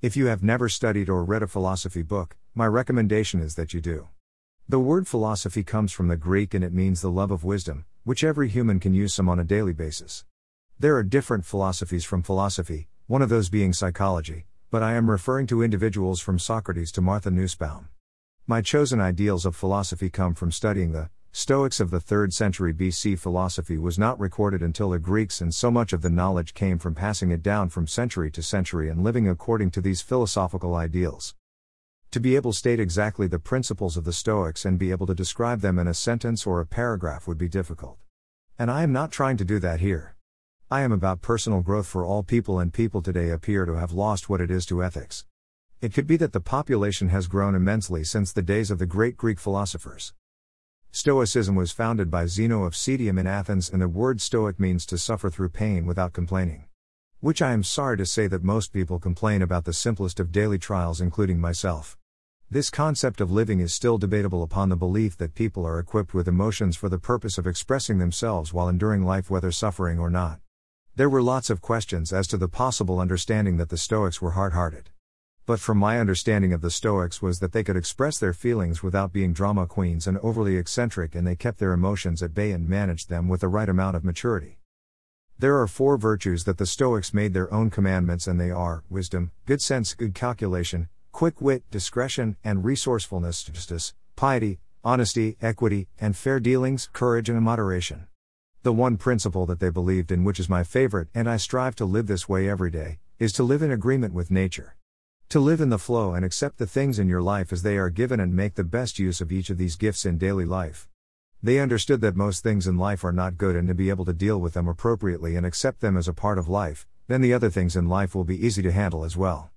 If you have never studied or read a philosophy book, my recommendation is that you do. The word philosophy comes from the Greek and it means the love of wisdom, which every human can use some on a daily basis. There are different philosophies from philosophy, one of those being psychology, but I am referring to individuals from Socrates to Martha Nussbaum. My chosen ideals of philosophy come from studying the Stoics of the 3rd century BC. Philosophy was not recorded until the Greeks, and so much of the knowledge came from passing it down from century to century and living according to these philosophical ideals. To be able to state exactly the principles of the Stoics and be able to describe them in a sentence or a paragraph would be difficult. And I am not trying to do that here. I am about personal growth for all people, and people today appear to have lost what it is to ethics. It could be that the population has grown immensely since the days of the great Greek philosophers. Stoicism was founded by Zeno of Citium in Athens, and the word Stoic means to suffer through pain without complaining. Which I am sorry to say that most people complain about the simplest of daily trials, including myself. This concept of living is still debatable upon the belief that people are equipped with emotions for the purpose of expressing themselves while enduring life, whether suffering or not. There were lots of questions as to the possible understanding that the Stoics were hard hearted. But from my understanding of the Stoics was that they could express their feelings without being drama queens and overly eccentric and they kept their emotions at bay and managed them with the right amount of maturity. There are four virtues that the Stoics made their own commandments and they are wisdom, good sense, good calculation, quick wit, discretion, and resourcefulness, justice, piety, honesty, equity, and fair dealings, courage, and moderation. The one principle that they believed in, which is my favorite, and I strive to live this way every day, is to live in agreement with nature. To live in the flow and accept the things in your life as they are given and make the best use of each of these gifts in daily life. They understood that most things in life are not good and to be able to deal with them appropriately and accept them as a part of life, then the other things in life will be easy to handle as well.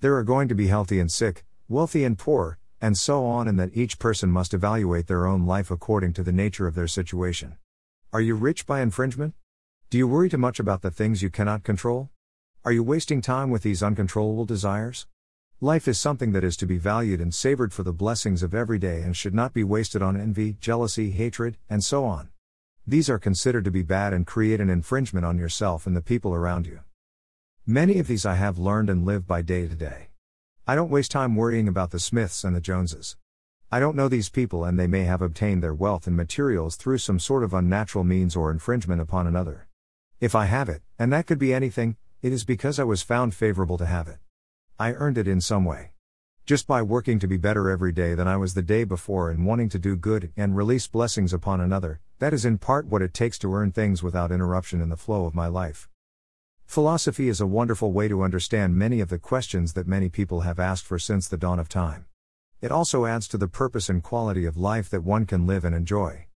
There are going to be healthy and sick, wealthy and poor, and so on, and that each person must evaluate their own life according to the nature of their situation. Are you rich by infringement? Do you worry too much about the things you cannot control? Are you wasting time with these uncontrollable desires? Life is something that is to be valued and savored for the blessings of every day and should not be wasted on envy, jealousy, hatred, and so on. These are considered to be bad and create an infringement on yourself and the people around you. Many of these I have learned and live by day to day. I don't waste time worrying about the Smiths and the Joneses. I don't know these people and they may have obtained their wealth and materials through some sort of unnatural means or infringement upon another. If I have it, and that could be anything, it is because I was found favorable to have it. I earned it in some way. Just by working to be better every day than I was the day before and wanting to do good and release blessings upon another, that is in part what it takes to earn things without interruption in the flow of my life. Philosophy is a wonderful way to understand many of the questions that many people have asked for since the dawn of time. It also adds to the purpose and quality of life that one can live and enjoy.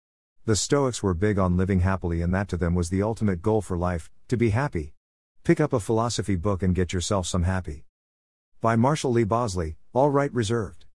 The Stoics were big on living happily, and that to them was the ultimate goal for life to be happy. Pick up a philosophy book and get yourself some happy. By Marshall Lee Bosley, all right reserved.